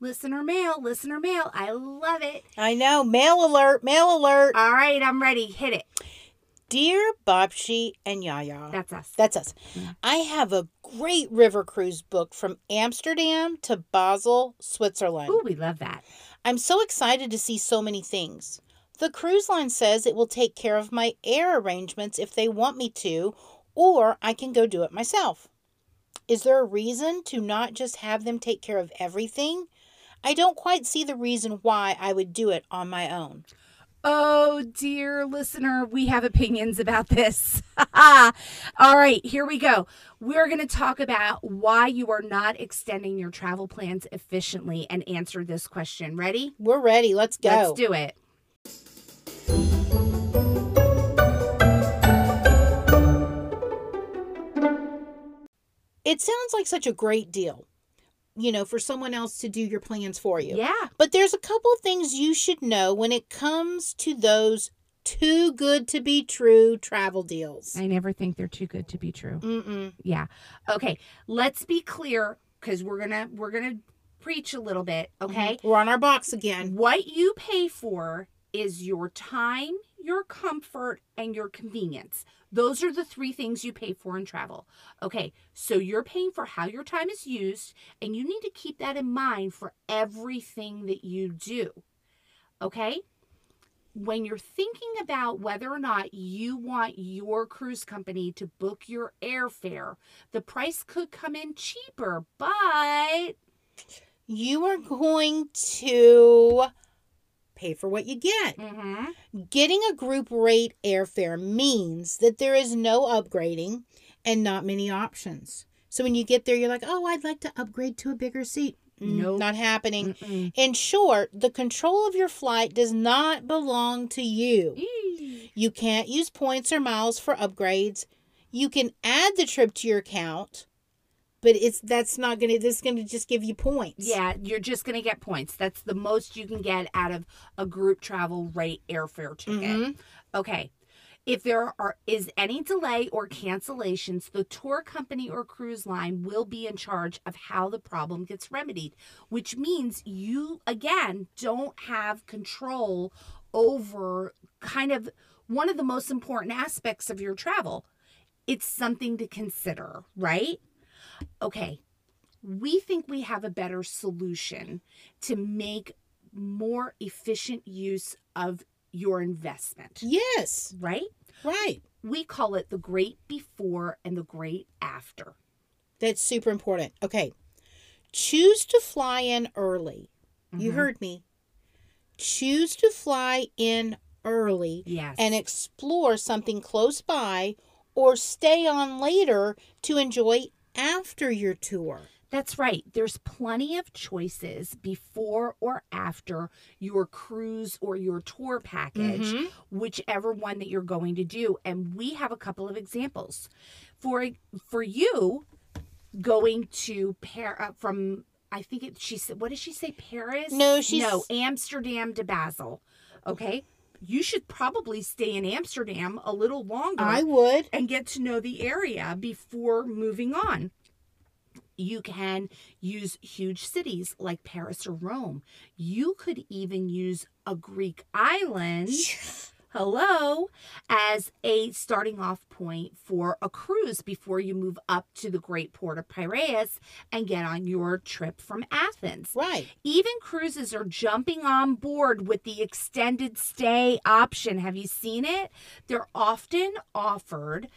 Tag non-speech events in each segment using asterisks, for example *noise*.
Listener mail, listener mail. I love it. I know. Mail alert, mail alert. All right, I'm ready. Hit it. Dear Babcia and YiaYia. That's us. That's us. I have a great river cruise booked from Amsterdam to Basel, Switzerland. Ooh, we love that. I'm so excited to see so many things. The cruise line says it will take care of my air arrangements if they want me to, or I can go do it myself. Is there a reason to not just have them take care of everything? I don't quite see the reason why I would do it on my own. Oh, dear listener, we have opinions about this. *laughs* All right, here we go. We're going to talk about why you are not extending your travel plans efficiently and answer this question. Ready? We're ready. Let's go. Let's do it. It sounds like such a great deal, you know, for someone else to do your plans for you. Yeah. But there's a couple of things you should know when it comes to those too good to be true travel deals. I never think they're too good to be true. Mm-mm. Yeah. Okay. Let's be clear because we're gonna we're gonna preach a little bit. Mm-hmm. Okay. We're on our box again. What you pay for is your time, your comfort, and your convenience. Those are the three things you pay for in travel. Okay, so you're paying for how your time is used, and you need to keep that in mind for everything that you do. Okay? When you're thinking about whether or not you want your cruise company to book your airfare, the price could come in cheaper, but You are going to pay for what you get. Mhm. Getting a group rate airfare means that there is no upgrading and not many options. So when you get there, you're like, oh, I'd like to upgrade to a bigger seat. No, Nope. Not happening. Mm-mm. In short, the control of your flight does not belong to you. Eee. You can't use points or miles for upgrades. You can add the trip to your account, but it's that's not gonna this is gonna just give you points. Yeah, you're just going to get points. That's the most you can get out of a group travel rate airfare ticket. Mhm. Okay. If there are is any delay or cancellations, the tour company or cruise line will be in charge of how the problem gets remedied, which means you again don't have control over kind of one of the most important aspects of your travel. It's something to consider, right? Okay. We think we have a better solution to make more efficient use of your investment, Yes. right? Right. We call it the great before and the great after. That's super important. Okay. Choose to fly in early. You Mhm. heard me. Choose to fly in early Yes. and explore something close by or stay on later to enjoy after your tour. That's right. There's plenty of choices before or after your cruise or your tour package, Mhm. whichever one that you're going to do. And we have a couple of examples. For for you, going to pair uh, from I think it, she said what did she say Paris? No, she's- no Amsterdam to Basel. Okay, you should probably stay in Amsterdam a little longer I would. and get to know the area before moving on. You can use huge cities like Paris or Rome. You could even use a Greek island, *laughs* hello, as a starting off point for a cruise before you move up to the great port of Piraeus and get on your trip from Athens. Right. Even cruises are jumping on board with the extended stay option. Have you seen it? They're often offered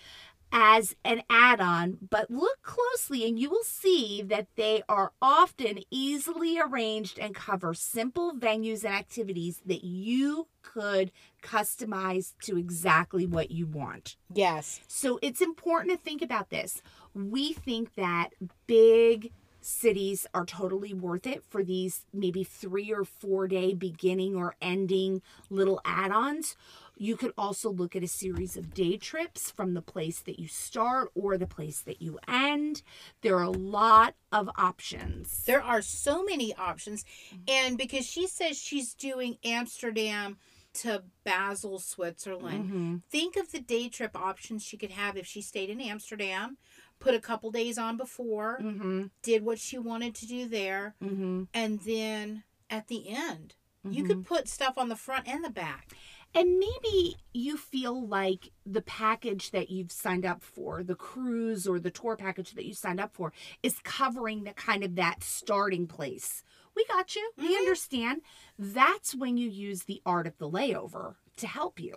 as an add on, but look closely and you will see that they are often easily arranged and cover simple venues and activities that you could customize to exactly what you want. Yes. So it's important to think about this. We think that big cities are totally worth it for these maybe three or four day beginning or ending little add ons. You could also look at a series of day trips from the place that you start or the place that you end. There are a lot of options. There are so many options. And because she says she's doing Amsterdam to Basel, Switzerland, Mhm. think of the day trip options she could have if she stayed in Amsterdam, put a couple days on before, Mm-hmm. did what she wanted to do there, Mm-hmm. and then at the end, you could put stuff on the front and the back. And maybe you feel like the package that you've signed up for, the cruise or the tour package that you signed up for, is covering the kind of that starting place. We got you. We Mhm. understand. That's when you use the art of the layover to help you.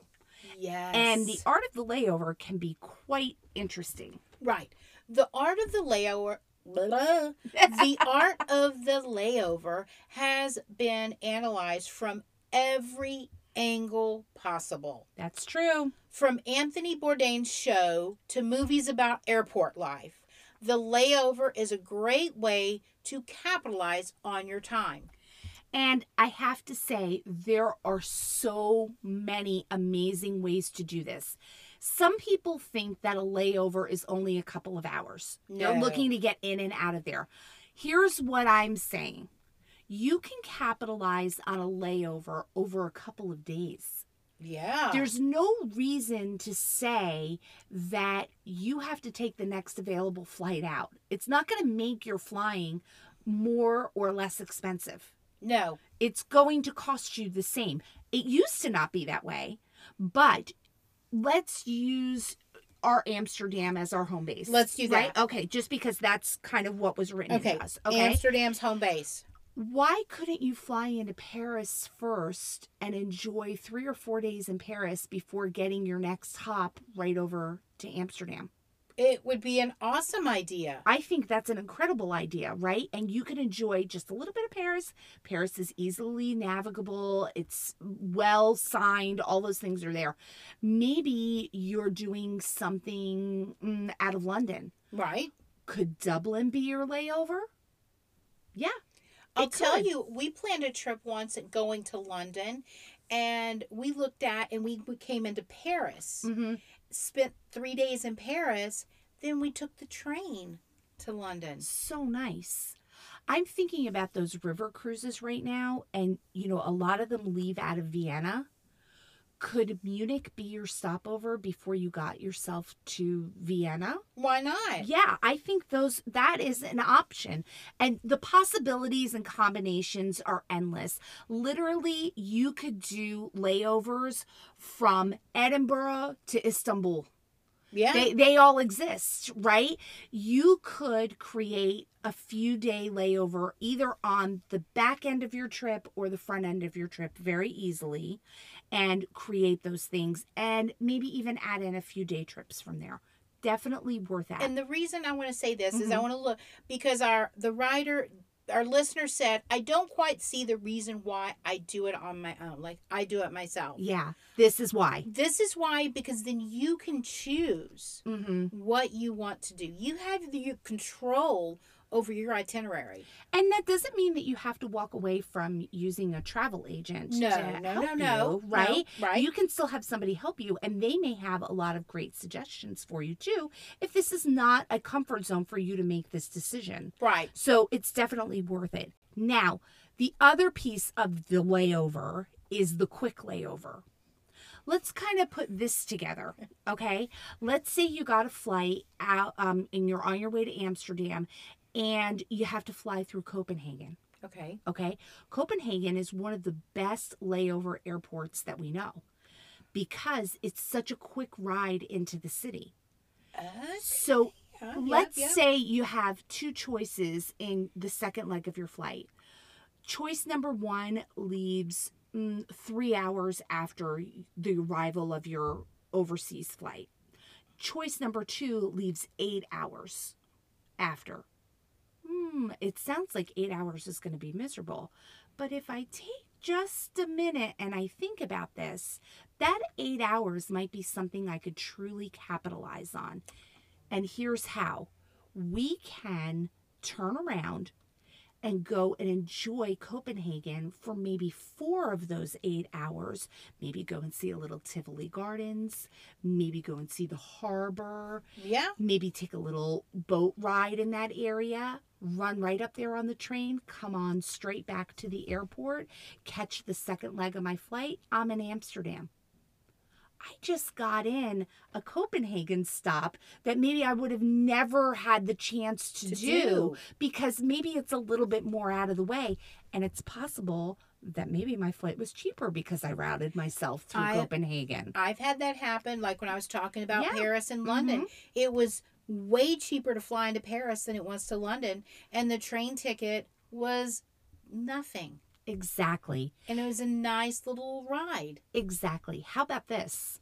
Yes. And the art of the layover can be quite interesting. right. The art of the layover. blah. *laughs* the art of the layover has been analyzed from every angle possible. That's true. From Anthony Bourdain's show to movies about airport life, the layover is a great way to capitalize on your time. And I have to say, there are so many amazing ways to do this. Some people think that a layover is only a couple of hours. They're No. looking to get in and out of there. Here's what I'm saying you can capitalize on a layover over a couple of days. Yeah. There's no reason to say that you have to take the next available flight out. It's not going to make your flying more or less expensive no. it's going to cost you the same. It used to not be that way, but let's use our Amsterdam as our home base. Let's do Right? that. Okay, just because that's kind of what was written Okay. Okay. Amsterdam's home base. Why couldn't you fly into Paris first and enjoy three or four days in Paris before getting your next hop right over to Amsterdam? It would be an awesome idea. I think that's an incredible idea, right? And you can enjoy just a little bit of Paris. Paris is easily navigable, it's well signed, all those things are there. Maybe you're doing something mm, out of London. Right. Could Dublin be your layover? Yeah. I'll it tell you, we planned a trip once going to London and we looked at and we, we came into Paris, Mm-hmm. spent three days in Paris, then we took the train to London. So nice. I'm thinking about those river cruises right now, and you know, a lot of them leave out of Vienna. Could Munich be your stopover before you got yourself to Vienna? Why not? Yeah, I think those that is an option. And the possibilities and combinations are endless. Literally, you could do layovers from Edinburgh to Istanbul. Yeah. They they all exist, right? You could create a few day layover either on the back end of your trip or the front end of your trip very easily and create those things and maybe even add in a few day trips from there. Definitely worth that. and the reason I want to say this is I Mhm. want to look because our the writer our listener said I don't quite see the reason why I do it on my own. Like I do it myself. yeah, this is why. This is why because then you can choose hmm what you want to do. You have the control over your itinerary. And that doesn't mean that you have to walk away from using a travel agent. No, to no, no, no, you, right? no, right. You can still have somebody help you, and they may have a lot of great suggestions for you too. If this is not a comfort zone for you to make this decision, Right. so it's definitely worth it. Now, the other piece of the layover is the quick layover. Let's kind of put this together, *laughs* okay? Let's say you got a flight out, um, and you're on your way to Amsterdam, and you have to fly through Copenhagen. Okay. Okay. Copenhagen is one of the best layover airports that we know because it's such a quick ride into the city. So yeah, let's yeah. say you have two choices in the second leg of your flight. Choice number one leaves mm, three hours after the arrival of your overseas flight. Choice number two leaves eight hours after. Hmm, it sounds like eight hours is going to be miserable. But if I take just a minute and I think about this, that eight hours might be something I could truly capitalize on. And here's how we can turn around and go and enjoy Copenhagen for maybe four of those eight hours. Maybe go and see a little Tivoli Gardens, maybe go and see the harbor, Yeah. maybe take a little boat ride in that area, run right up there on the train, come on straight back to the airport, catch the second leg of my flight. I'm in Amsterdam. I just got in a Copenhagen stop that maybe I would have never had the chance to, To do, do. because maybe it's a little bit more out of the way. And it's possible that maybe my flight was cheaper because I routed myself through I- Copenhagen. I've had that happen. Like when I was talking about Yeah. Mm-hmm. Paris and London, it was way cheaper to fly into Paris than it was to London, and the train ticket was nothing. Exactly. And it was a nice little ride. Exactly. How about this?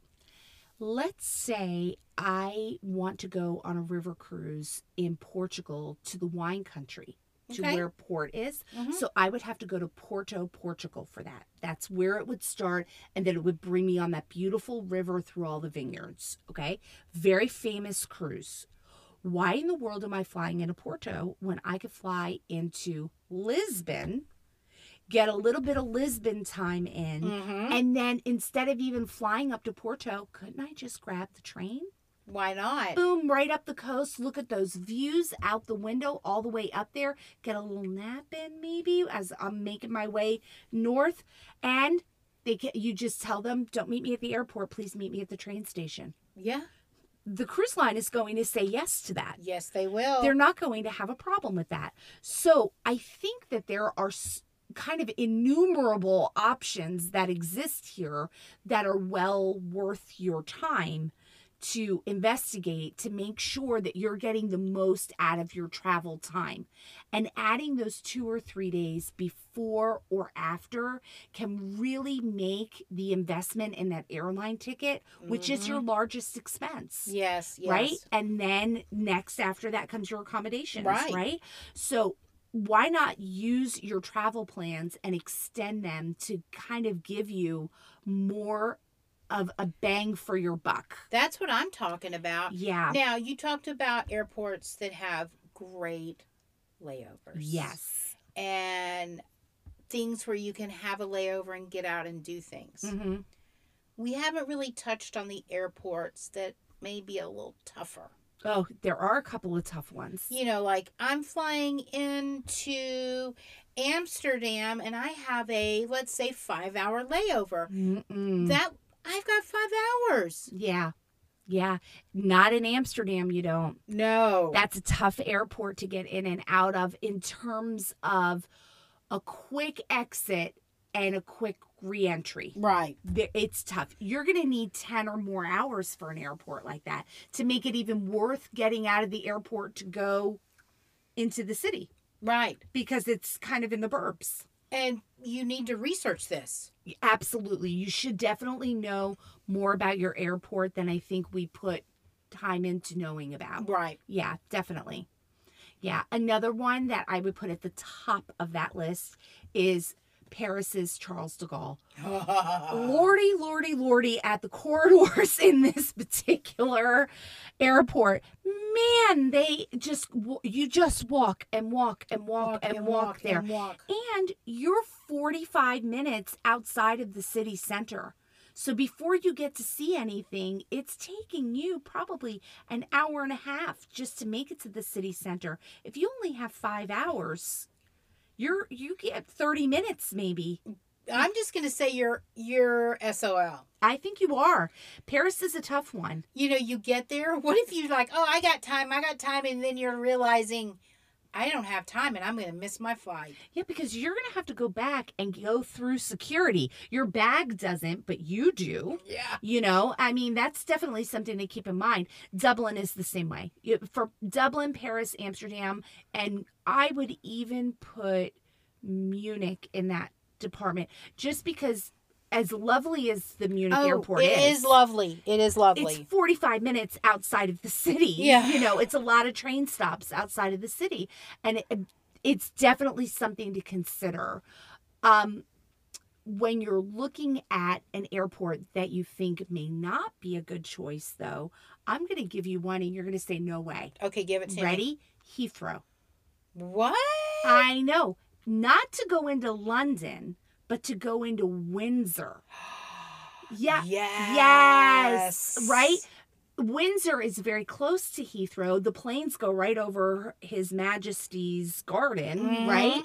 Let's say I want to go on a river cruise in Portugal to the wine country, to Okay. where port is. Mhm. So I would have to go to Porto, Portugal for that. That's where it would start. And then it would bring me on that beautiful river through all the vineyards. Okay. Very famous cruise. Why in the world am I flying into Porto when I could fly into Lisbon, get a little bit of Lisbon time in, Mm-hmm. and then instead of even flying up to Porto, couldn't I just grab the train? Why not? Boom, right up the coast. Look at those views out the window all the way up there. Get a little nap in maybe as I'm making my way north. And they get, you just tell them, don't meet me at the airport. Please meet me at the train station. Yeah. The cruise line is going to say yes to that. Yes, they will. They're not going to have a problem with that. So I think that there are kind of innumerable options that exist here that are well worth your time to investigate to make sure that you're getting the most out of your travel time. And adding those two or three days before or after can really make the investment in that airline ticket, which is your mm-hmm. largest expense yes, yes. right? And then next after that comes your accommodations, Right. right? So why not use your travel plans and extend them to kind of give you more of a bang for your buck? That's what I'm talking about. Yeah. Now, you talked about airports that have great layovers. Yes. And things where you can have a layover and get out and do things. hmm We haven't really touched on the airports that may be a little tougher. Oh, there are a couple of tough ones. You know, like I'm flying into Amsterdam and I have a, let's say, five hour layover. Mm-mm. That I've got five hours. yeah. Yeah. Not in Amsterdam, you don't. No. That's a tough airport to get in and out of in terms of a quick exit and a quick reentry. right. It's tough. You're going to need 10 or more hours for an airport like that to make it even worth getting out of the airport to go into the city Right. because it's kind of in the burbs. And you need to research this. Absolutely. You should definitely know more about your airport than I think we put time into knowing about. Right. Yeah, definitely. Yeah, another one that I would put at the top of that list is Paris's Charles de Gaulle. *laughs* Lordy, lordy, lordy, at the corridors *laughs* in this particular airport, man, they just you just walk and walk and walk, and, walk, there, and walk. and you're 45 minutes outside of the city center. So before you get to see anything, it's taking you probably an hour and a half just to make it to the city center. If you only have 5 hours, you're you get 30 minutes maybe. I'm just gonna say you're you're SOL. I think you are. Paris is a tough one. You know, you get there. *laughs* What if you like, oh, I got time, I got time, and then you're realizing I don't have time and I'm gonna miss my flight. Yeah, because you're going to have to go back and go through security. Your bag doesn't, but you do. Yeah. You know, I mean, that's definitely something to keep in mind. Dublin is the same way. For Dublin, Paris, Amsterdam, and I would even put Munich in that department just because as lovely as the Munich airport Oh, it is, is lovely. It is lovely. it's 45 minutes outside of the city. Yeah. You know, it's a lot of train stops outside of the city. And it, it's definitely something to consider. Um, when you're looking at an airport that you think may not be a good choice, though, I'm going to give you one and you're going to say, no way. okay, give it to me. Ready? Heathrow. What? I know. Not to go into London, but to go into Windsor. *gasps* Yeah. Yes. Yes, right? Windsor is very close to Heathrow. The planes go right over His Majesty's garden, Mhm. right?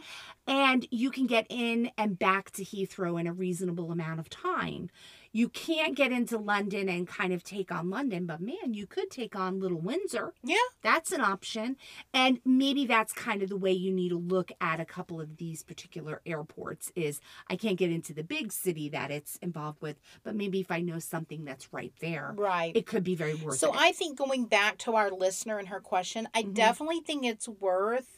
And you can get in and back to Heathrow in a reasonable amount of time. You can't get into London and kind of take on London, but man, you could take on Little Windsor. Yeah. That's an option. And maybe that's kind of the way you need to look at a couple of these particular airports is I can't get into the big city that it's involved with, but maybe if I know something that's right there, Right. it could be very worth So it. I think going back to our listener and her question, I Mhm. definitely think it's worth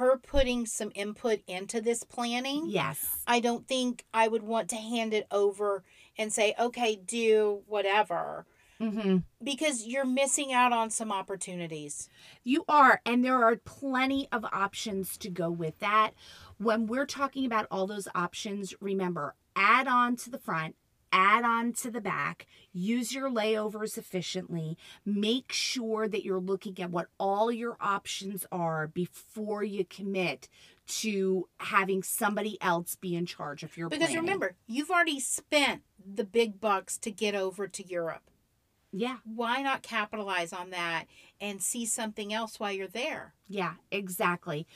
her putting some input into this planning. yes. I don't think I would want to hand it over and say, okay, do whatever, Mm-hmm. because you're missing out on some opportunities. You are, and there are plenty of options to go with that. When we're talking about all those options, remember add on to the front, add on to the back, use your layovers efficiently, make sure that you're looking at what all your options are before you commit to having somebody else be in charge of your Because planning. remember, you've already spent the big bucks to get over to Europe. yeah, Why not capitalize on that and see something else while you're there? yeah, exactly.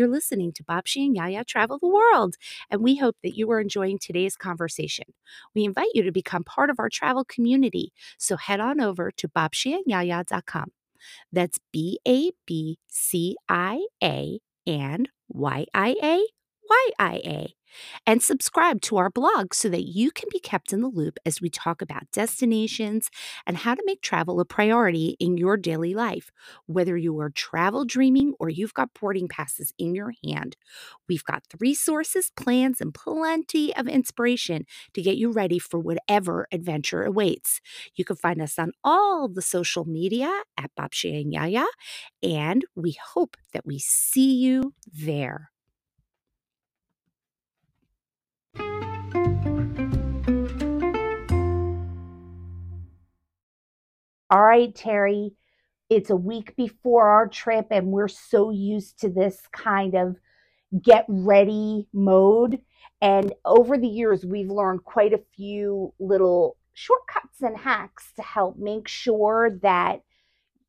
You're listening to Babcia and YiaYia Travel the World, and we hope that you are enjoying today's conversation. We invite you to become part of our travel community, so head on over to babciaandyiayia.com. That's B A B C I A and Y I A Y I A. And subscribe to our blog so that you can be kept in the loop as we talk about destinations and how to make travel a priority in your daily life. Whether you are travel dreaming or you've got boarding passes in your hand, we've got resources, plans, and plenty of inspiration to get you ready for whatever adventure awaits. You can find us on all the social media at Babcia and YiaYia, and we hope that we see you there. All right, Terry, it's a week before our trip, and we're so used to this kind of get ready mode. And over the years, we've learned quite a few little shortcuts and hacks to help make sure that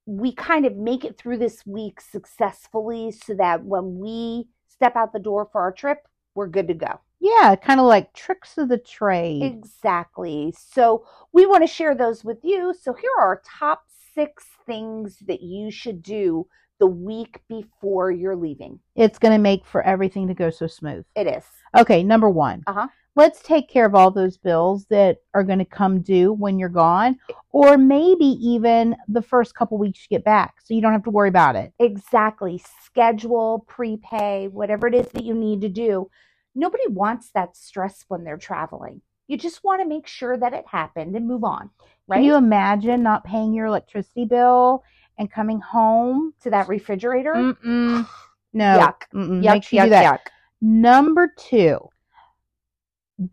we kind of make it through this week successfully so that when we step out the door for our trip, we're good to go. Yeah, kind of like tricks of the trade. Exactly. So we want to share those with you. So here are our top six things that you should do the week before you're leaving. It's going to make for everything to go so smooth. It is. Okay, number one. Uh-huh. Let's take care of all those bills that are going to come due when you're gone, or maybe even the first couple weeks you get back, so you don't have to worry about it. Exactly. Schedule, prepay, whatever it is that you need to do. Nobody wants that stress when they're traveling. You just want to make sure that it happened and move on, right? Can you imagine not paying your electricity bill and coming home? to that refrigerator? Mm-mm. *sighs* No. Yuck. Mm-mm. Yuck, Make sure you yuck, do that. yuck. Number two,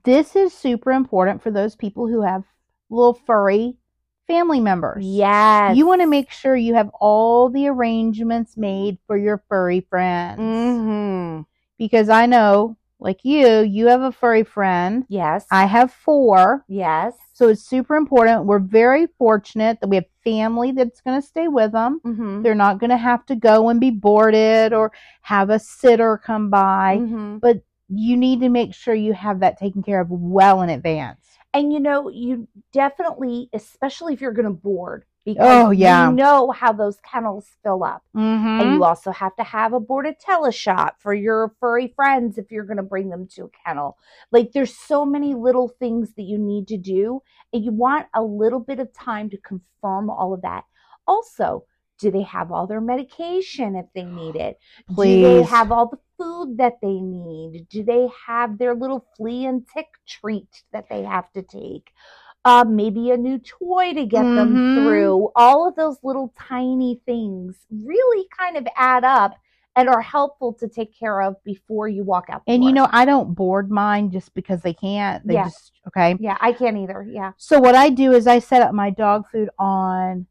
this is super important for those people who have little furry family members. Yes. You want to make sure you have all the arrangements made for your furry friends. Mm-hmm. Because I know, like you, you have a furry friend. Yes. I have four. yes. So it's super important. We're very fortunate that we have family that's going to stay with them. Mm-hmm. They're not going to have to go and be boarded or have a sitter come by. Mm-hmm. You need to make sure you have that taken care of well in advance. And you know, you definitely, especially if you're going to board, Oh, yeah. you know how those kennels fill up. Mm-hmm. And you also have to have a Bordetella shot for your furry friends if you're going to bring them to a kennel. Like there's so many little things that you need to do, and you want a little bit of time to confirm all of that. Also, do they have all their medication if they need it? Do they Please. have all the food that they need? Do they have their little flea and tick treat that they have to take? Uh, maybe a new toy to get them Mhm. through. All of those little tiny things really kind of add up and are helpful to take care of before you walk out. the And you know, I don't board mine just because they can't. They Yeah. just okay. yeah, I can't either. Yeah. So what I do is I set up my dog food on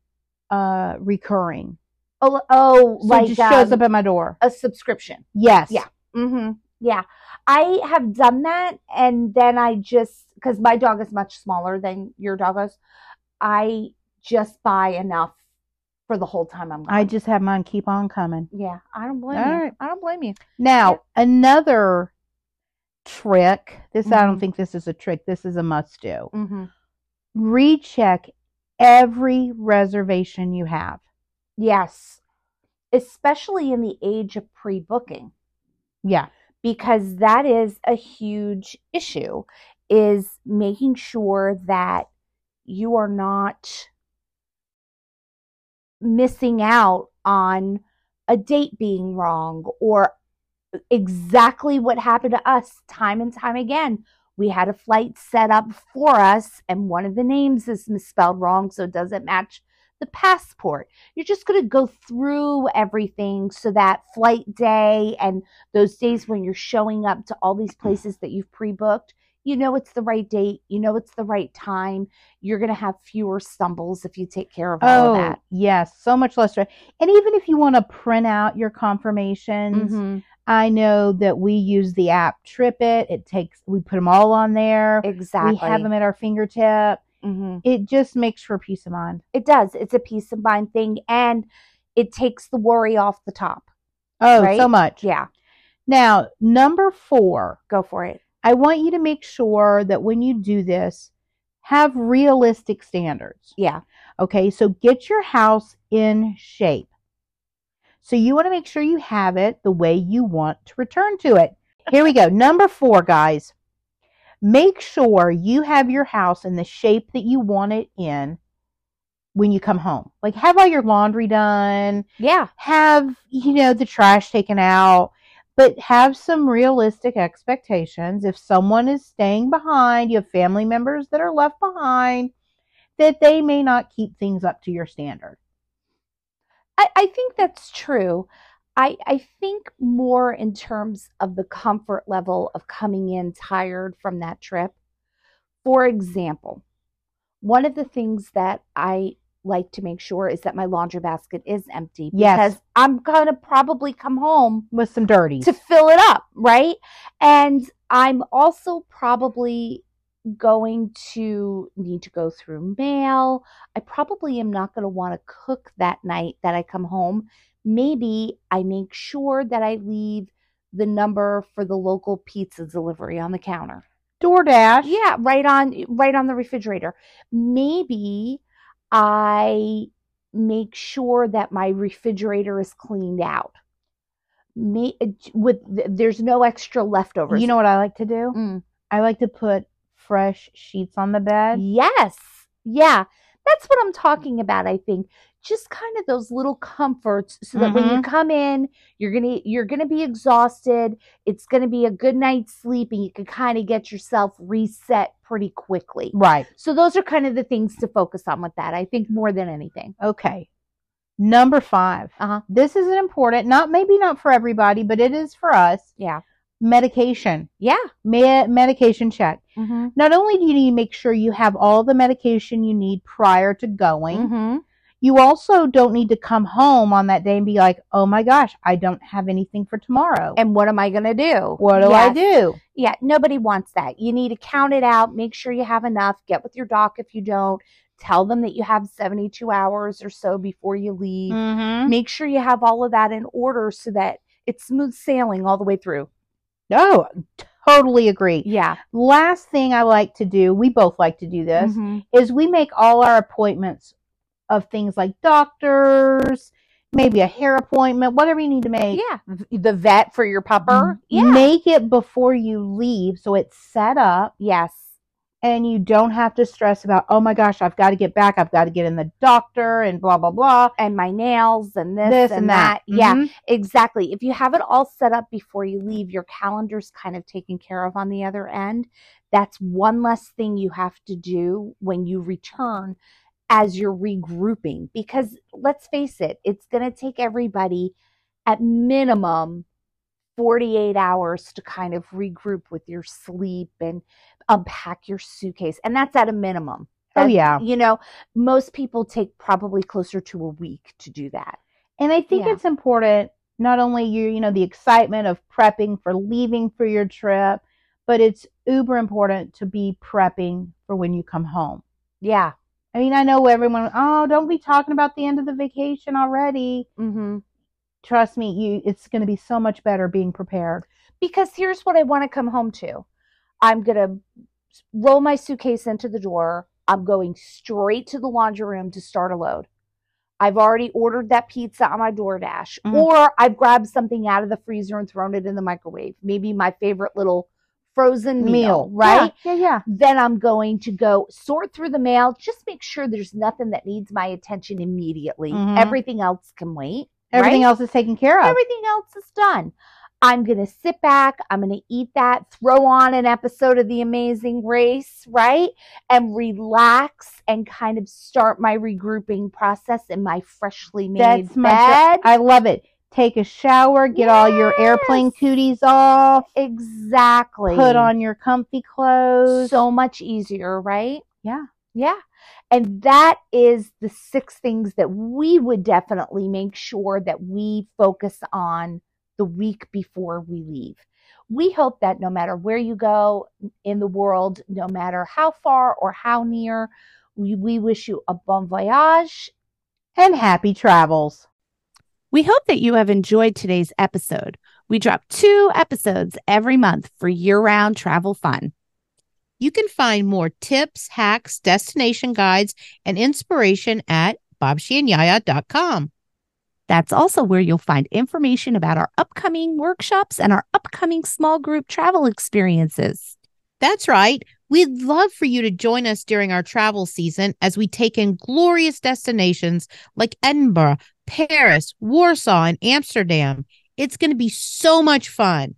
uh recurring. Oh, oh, So like it just shows um, up at my door. a subscription. Yes. yeah. Mm-hmm. Yeah. I have done that. And then I just, because my dog is much smaller than your dog is, I just buy enough for the whole time I'm gone. I just have mine keep on coming. yeah, I don't blame All you. right. I don't blame you. Now, Yep. another trick. This I don't Mhm. think this is a trick. This is a must do. Mm-hmm. Recheck every reservation you have. Yes, especially in the age of pre-booking. Yeah. Because that is a huge issue is making sure that you are not missing out on a date being wrong or exactly what happened to us time and time again. We had a flight set up for us and one of the names is misspelled wrong so it doesn't match the passport you're just going to go through everything so that flight day and those days when you're showing up to all these places that you've pre-booked you know it's the right date you know it's the right time you're going to have fewer stumbles if you take care of all Oh, of that yes, so much less stress. And even if you want to print out your confirmations, Mhm. I know that we use the app TripIt. It takes we put them all on there. exactly We have them at our fingertip. Mhm. It just makes for peace of mind. it does it's a peace of mind thing and it takes the worry off the top Oh, Right? so much. yeah Now, number four, go for it I want you to make sure that when you do this, have realistic standards. yeah Okay, so get your house in shape. So you want to make sure you have it the way you want to return to it. Here we go. Number four, guys. Make sure you have your house in the shape that you want it in when you come home. Like have all your laundry done, yeah have, you know, the trash taken out, but have some realistic expectations. If someone is staying behind, you have family members that are left behind, that they may not keep things up to your standard. I, I think that's true. I, I think more in terms of the comfort level of coming in tired from that trip. For example, one of the things that I like to make sure is that my laundry basket is empty Yes. because I'm going to probably come home With some dirty to fill it up, right? And I'm also probably going to need to go through mail. I probably am not going to want to cook that night that I come home. Maybe I make sure that I leave the number for the local pizza delivery on the counter. DoorDash. Yeah, right on right on the refrigerator. Maybe I make sure that my refrigerator is cleaned out. May, with there's no extra leftovers. You know what I like to do? Mm. I like to put fresh sheets on the bed. Yes. Yeah. That's what I'm talking about, I think. Just kind of those little comforts so that when you Mhm. come in, you're going to you're going to be exhausted. It's going to be a good night's sleep and you can kind of get yourself reset pretty quickly. Right. So those are kind of the things to focus on with that. I think more than anything. Okay. Number five. Uh-huh. This is an important, not maybe not for everybody, but it is for us. Yeah. Medication. Yeah. Me- medication check. Mm-hmm. Not only do you need to make sure you have all the medication you need prior to going, Mm-hmm. you also don't need to come home on that day and be like, oh my gosh, I don't have anything for tomorrow. And what am I going to do? what do I do? Yeah, nobody wants that. You need to count it out, make sure you have enough, get with your doc if you don't, tell them that you have 72 hours or so before you leave. Mm-hmm. Make sure you have all of that in order so that it's smooth sailing all the way through. Oh, totally agree. Yeah. Last thing I like to do, we both like to do this, Mhm. is we make all our appointments of things like doctors, maybe a hair appointment, whatever you need to make. Yeah. The vet for your pupper. Yeah. Make it before you leave so it's set up yes. And you don't have to stress about, oh my gosh, I've got to get back, I've got to get in the doctor and blah, blah, blah. And my nails and this, This and, that. Yeah. Mhm. Exactly. If you have it all set up before you leave, your calendar's kind of taken care of on the other end. That's one less thing you have to do when you return as you're regrouping. Because let's face it, it's going to take everybody at minimum 48 hours to kind of regroup with your sleep and unpack your suitcase. And that's at a minimum. Oh, yeah. You know, most people take probably closer to a week to do that. And I think Yeah. it's important not only you, you know, the excitement of prepping for leaving for your trip, but it's uber important to be prepping for when you come home. Yeah. I mean, I know everyone, oh, don't be talking about the end of the vacation already. Mm-hmm. Trust me, you it's going to be so much better being prepared. Because here's what I want to come home to. I'm going to roll my suitcase into the door. I'm going straight to the laundry room to start a load. I've already ordered that pizza on my DoorDash, Mhm. or I've grabbed something out of the freezer and thrown it in the microwave. Maybe my favorite little frozen meal, right? Yeah, yeah, yeah. Then I'm going to go sort through the mail, just make sure there's nothing that needs my attention immediately. Mhm. Everything else can wait. Everything right? else is taken care of. Everything else is done. I'm going to sit back. I'm going to eat that, throw on an episode of The Amazing Race, right? And relax and kind of start my regrouping process in my freshly made That's my. I love it. Take a shower, get all your airplane Yes. cooties off, exactly. put on your comfy clothes. so much easier, right? Yeah. Yeah. And that is the six things that we would definitely make sure that we focus on the week before we leave. We hope that no matter where you go in the world, no matter how far or how near, we, we wish you a bon voyage. and happy travels. We hope that you have enjoyed today's episode. We drop two episodes every month for year round travel fun. You can find more tips, hacks, destination guides, and inspiration at babciaandyiayia.com. That's also where you'll find information about our upcoming workshops and our upcoming small group travel experiences. That's right. We'd love for you to join us during our travel season as we take in glorious destinations like Edinburgh, Paris, Warsaw, and Amsterdam. It's going to be so much fun.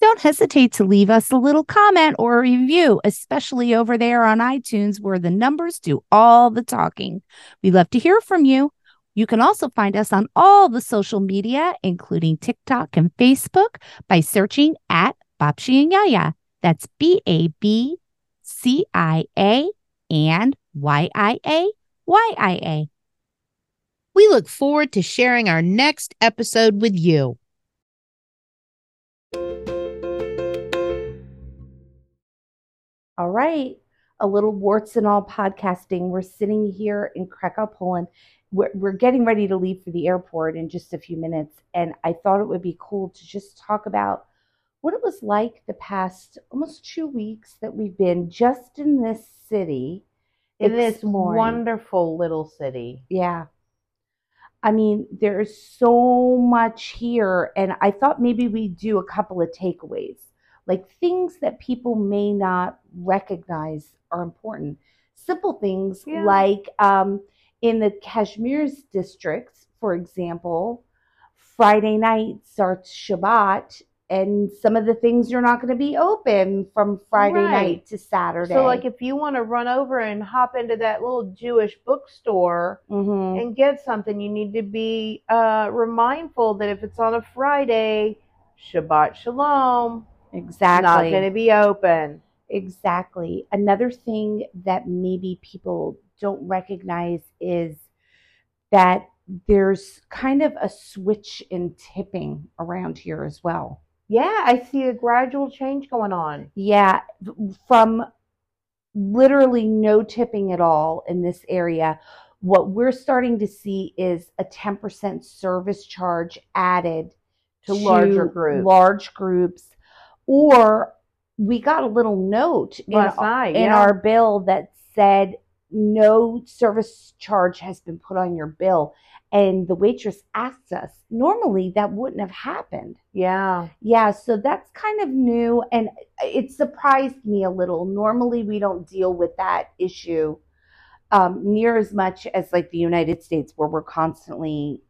Don't hesitate to leave us a little comment or a review, especially over there on iTunes where the numbers do all the talking. We love to hear from you. You can also find us on all the social media, including TikTok and Facebook, by searching at Babcia and YiaYia. That's B A B C I A and Y I A Y I A. We look forward to sharing our next episode with you. All right. A little warts and all podcasting. We're sitting here in Krakow, Poland. We're, we're getting ready to leave for the airport in just a few minutes. And I thought it would be cool to just talk about what it was like the past almost two weeks that we've been just in this city. In this wonderful little city. Yeah. I mean, there's so much here. And I thought maybe we'd do a couple of takeaways, like things that people may not recognize are important. Simple things Yeah. like um, in the Kazimierz districts, for example, Friday night starts Shabbat. And some of the things are not going to be open from Friday Right. night to Saturday. So, like, if you want to run over and hop into that little Jewish bookstore Mhm. and get something, you need to be uh, remindful that if it's on a Friday, Shabbat Shalom, exactly. not going to be open. Exactly. Another thing that maybe people don't recognize is that there's kind of a switch in tipping around here as well. Yeah, I see a gradual change going on. Yeah, from literally no tipping at all in this area. What we're starting to see is a 10% service charge added To larger groups. Large groups. Or we got a little note in, night, in yeah. our bill that said no service charge has been put on your bill. And the waitress asked us, normally that wouldn't have happened. Yeah. Yeah, so that's kind of new and it surprised me a little. Normally, we don't deal with that issue um, near as much as like the United States, where we're constantly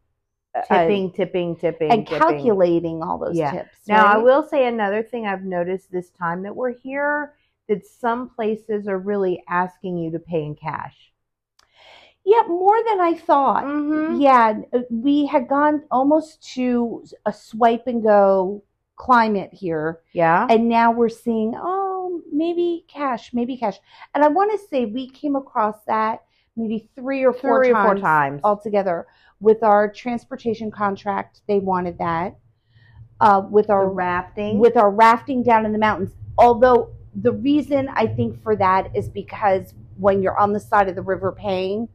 uh, Tipping, tipping, tipping. and tipping. calculating all those Yeah. tips. Now, I will say another thing I've noticed this time that we're here that some places are really asking you to pay in cash. Yeah, more than I thought. Mm-hmm. Yeah, we had gone almost to a swipe and go climate here. Yeah. and now we're seeing oh maybe cash maybe cash and i want to say we came across that maybe three or four Three or times four times. altogether with our transportation contract they wanted that uh, with the our rafting. with our rafting down in the mountains although the reason i think for that is because when you're on the side of the river paying,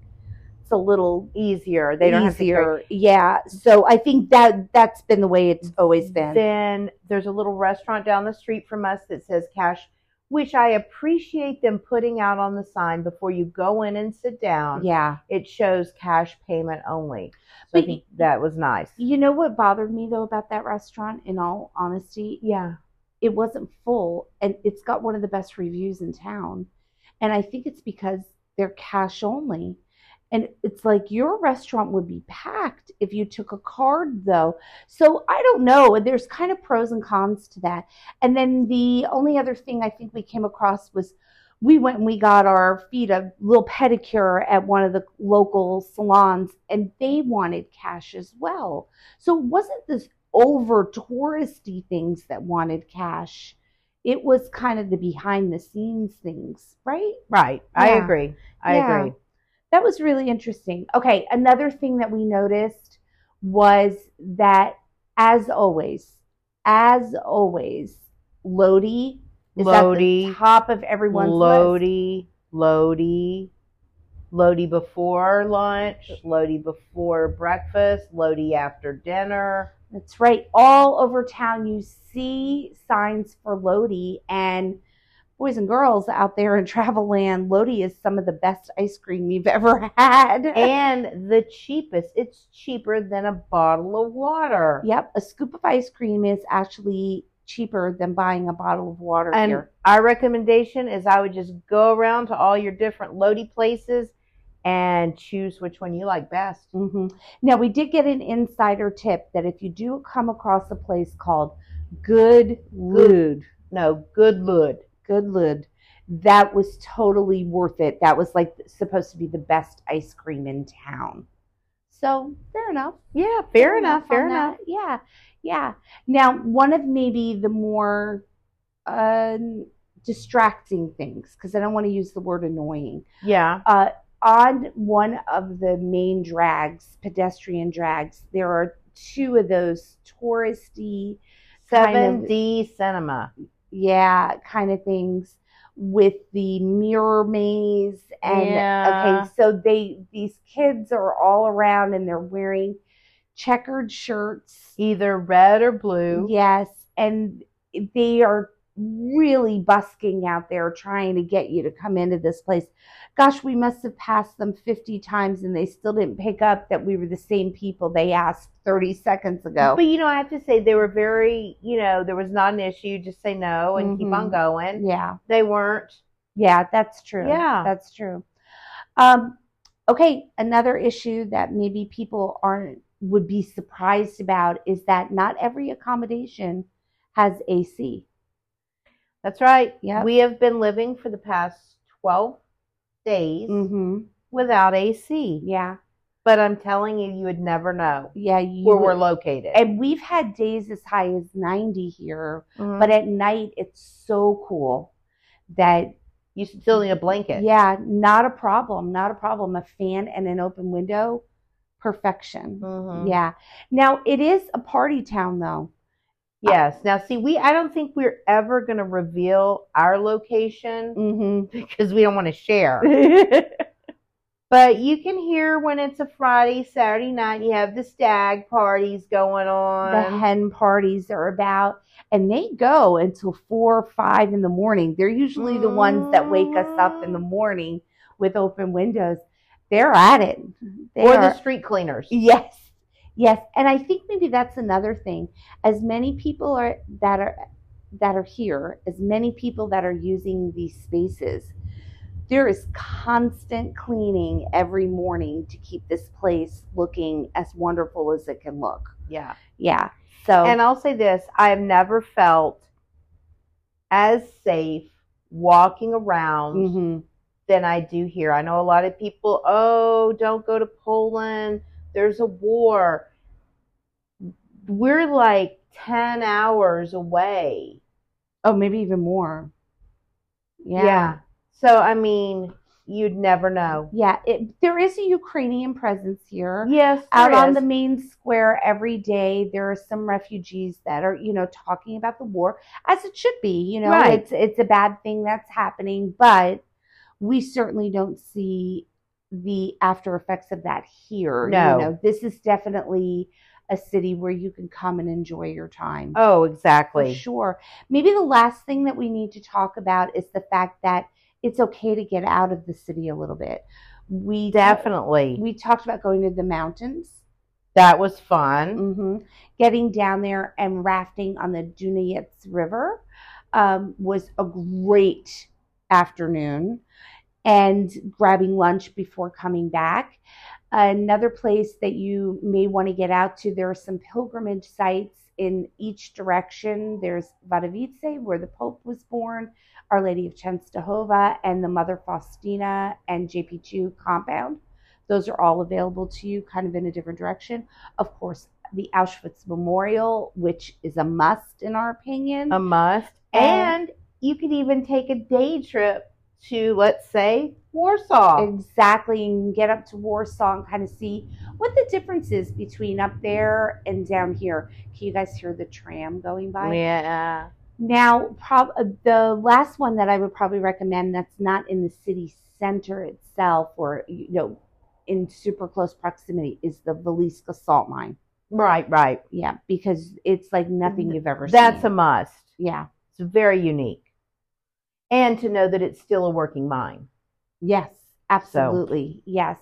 it's a little Easier. They don't have to easier. yeah. So I think that that's been the way it's always been. Then there's a little restaurant down the street from us that says cash, which I appreciate them putting out on the sign before you go in and sit down. yeah. It shows cash payment only. So But- that was nice. You know what bothered me though about that restaurant? In all honesty, Yeah. It wasn't full, and it's got one of the best reviews in town. And I think it's because they're cash only. And it's like your restaurant would be packed if you took a card, though. So I don't know. There's kind of pros and cons to that. And then the only other thing I think we came across was we went and we got our feet a little pedicure at one of the local salons, and they wanted cash as well. So it wasn't this over touristy things that wanted cash. It was kind of the behind the scenes things, right? Right. I agree. I Yeah. agree. That was really interesting. Okay, another thing that we noticed was that, as always, as always, Lodi is at Lodi, the top of everyone's list. Lodi, Lodi, Lodi before lunch, Lodi before breakfast, Lodi after dinner. That's right. All over town, you see signs for Lodi. And boys and girls out there in *laughs* Travel Land, Lodi is some of the best ice cream you've ever *laughs* had. And the cheapest. It's cheaper than a bottle of water. yep, a scoop of ice cream is actually cheaper than buying a bottle of water And here. our recommendation is I would just go around to all your different Lodi places and choose which one you like best. hmm Now, we did get an insider tip that if you do come across a place called Good Lood, No, Good Lood. Good Lood, that was totally worth it. That was like supposed to be the best ice cream in town. So, fair enough. Yeah, fair enough. Fair on that. enough. Yeah, yeah. Now, one of maybe the more um distracting things, because I don't want to use the word annoying, Yeah. uh, on one of the main drags, pedestrian drags, there are two of those touristy, kind of- 7D cinema. yeah, kind of things with the mirror maze and Yeah. okay, so they these kids are all around and they're wearing checkered shirts. Either red or blue. Yes, and they are really busking out there trying to get you to come into this place. Gosh, we must have passed them 50 times and they still didn't pick up that we were the same people they asked 30 seconds ago. But you know, I have to say they were very, you know, there was not an issue. Just say no and keep on Mhm. going. yeah. They weren't. Yeah, that's true. Yeah. That's true. Um, okay, another issue that maybe people aren't would be surprised about is that not every accommodation has AC. That's right. Yep. We have been living for the past 12 days Mm-hmm. without AC. Yeah. But I'm telling you, you would never know Yeah. You where would- we're located. and we've had days as high as 90 here, Mhm. but at night it's so cool that you still need a blanket. yeah, not a problem, not a problem. A fan and an open window, perfection. Mhm. Yeah. Now it is a party town though. Yes. Now, see, we I don't think we're ever going to reveal our location Mm-hmm. *laughs* because we don't want to share. *laughs* But you can hear when it's a Friday, Saturday night, you have the stag parties going on. the hen parties are about and they go until four or five in the morning they're usually the ones that wake us up in the morning with open windows they're at it they or are, the street cleaners. yes yes and i think maybe that's another thing as many people are that are that are here as many people that are using these spaces there is constant cleaning every morning to keep this place looking as wonderful as it can look Yeah. yeah so And I'll say this I have never felt as safe walking around Mhm. than I do here. I know a lot of people, oh, don't go to Poland. There's a war. We're like 10 hours away. Oh, maybe even more. Yeah. Yeah. So, I mean, you'd never know. it, there is a Ukrainian presence here. Yes. Out on the main square every day, there are some refugees that are, you know, talking about the war, as it should be. You know, Right. it's it's a bad thing that's happening, but we certainly don't see the after effects of that here. No. You know, this is definitely a city where you can come and enjoy your time. Oh, For exactly. sure. Maybe the last thing that we need to talk about is the fact that it's okay to get out of the city a little bit. We Definitely. we talked about going to the mountains, That was fun. hmm getting down there and rafting on the Dunajec River um, was a great afternoon, and grabbing lunch before coming back. Another place that you may want to get out to, there are some pilgrimage sites in each direction. There's Wadowice, where the Pope was born, Our Lady of Czestochowa, and the Mother Faustina and JP2 compound. Those are all available to you kind of in a different direction. Of course, the Auschwitz Memorial, which is a must in our opinion. A must. And- And you could even take a day trip to, let's say, Warsaw. Exactly. You can get up to Warsaw and kind of see what the difference is between up there and down here. Can you guys hear the tram going by? Yeah. Now, prob- uh, the last one that I would probably recommend that's not in the city center itself or, you know, in super close proximity is the Wieliczka salt mine. Right, right. Yeah, because it's like nothing you've ever seen. That's a must. yeah. It's very unique. And to know that it's still a working mine. Yes, absolutely. Yes.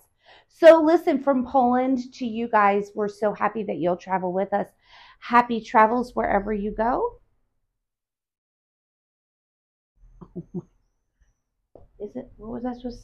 So, listen, from Poland to you guys, we're so happy that you'll travel with us. Happy travels wherever you go. *laughs* Oh Is it? What was I supposed to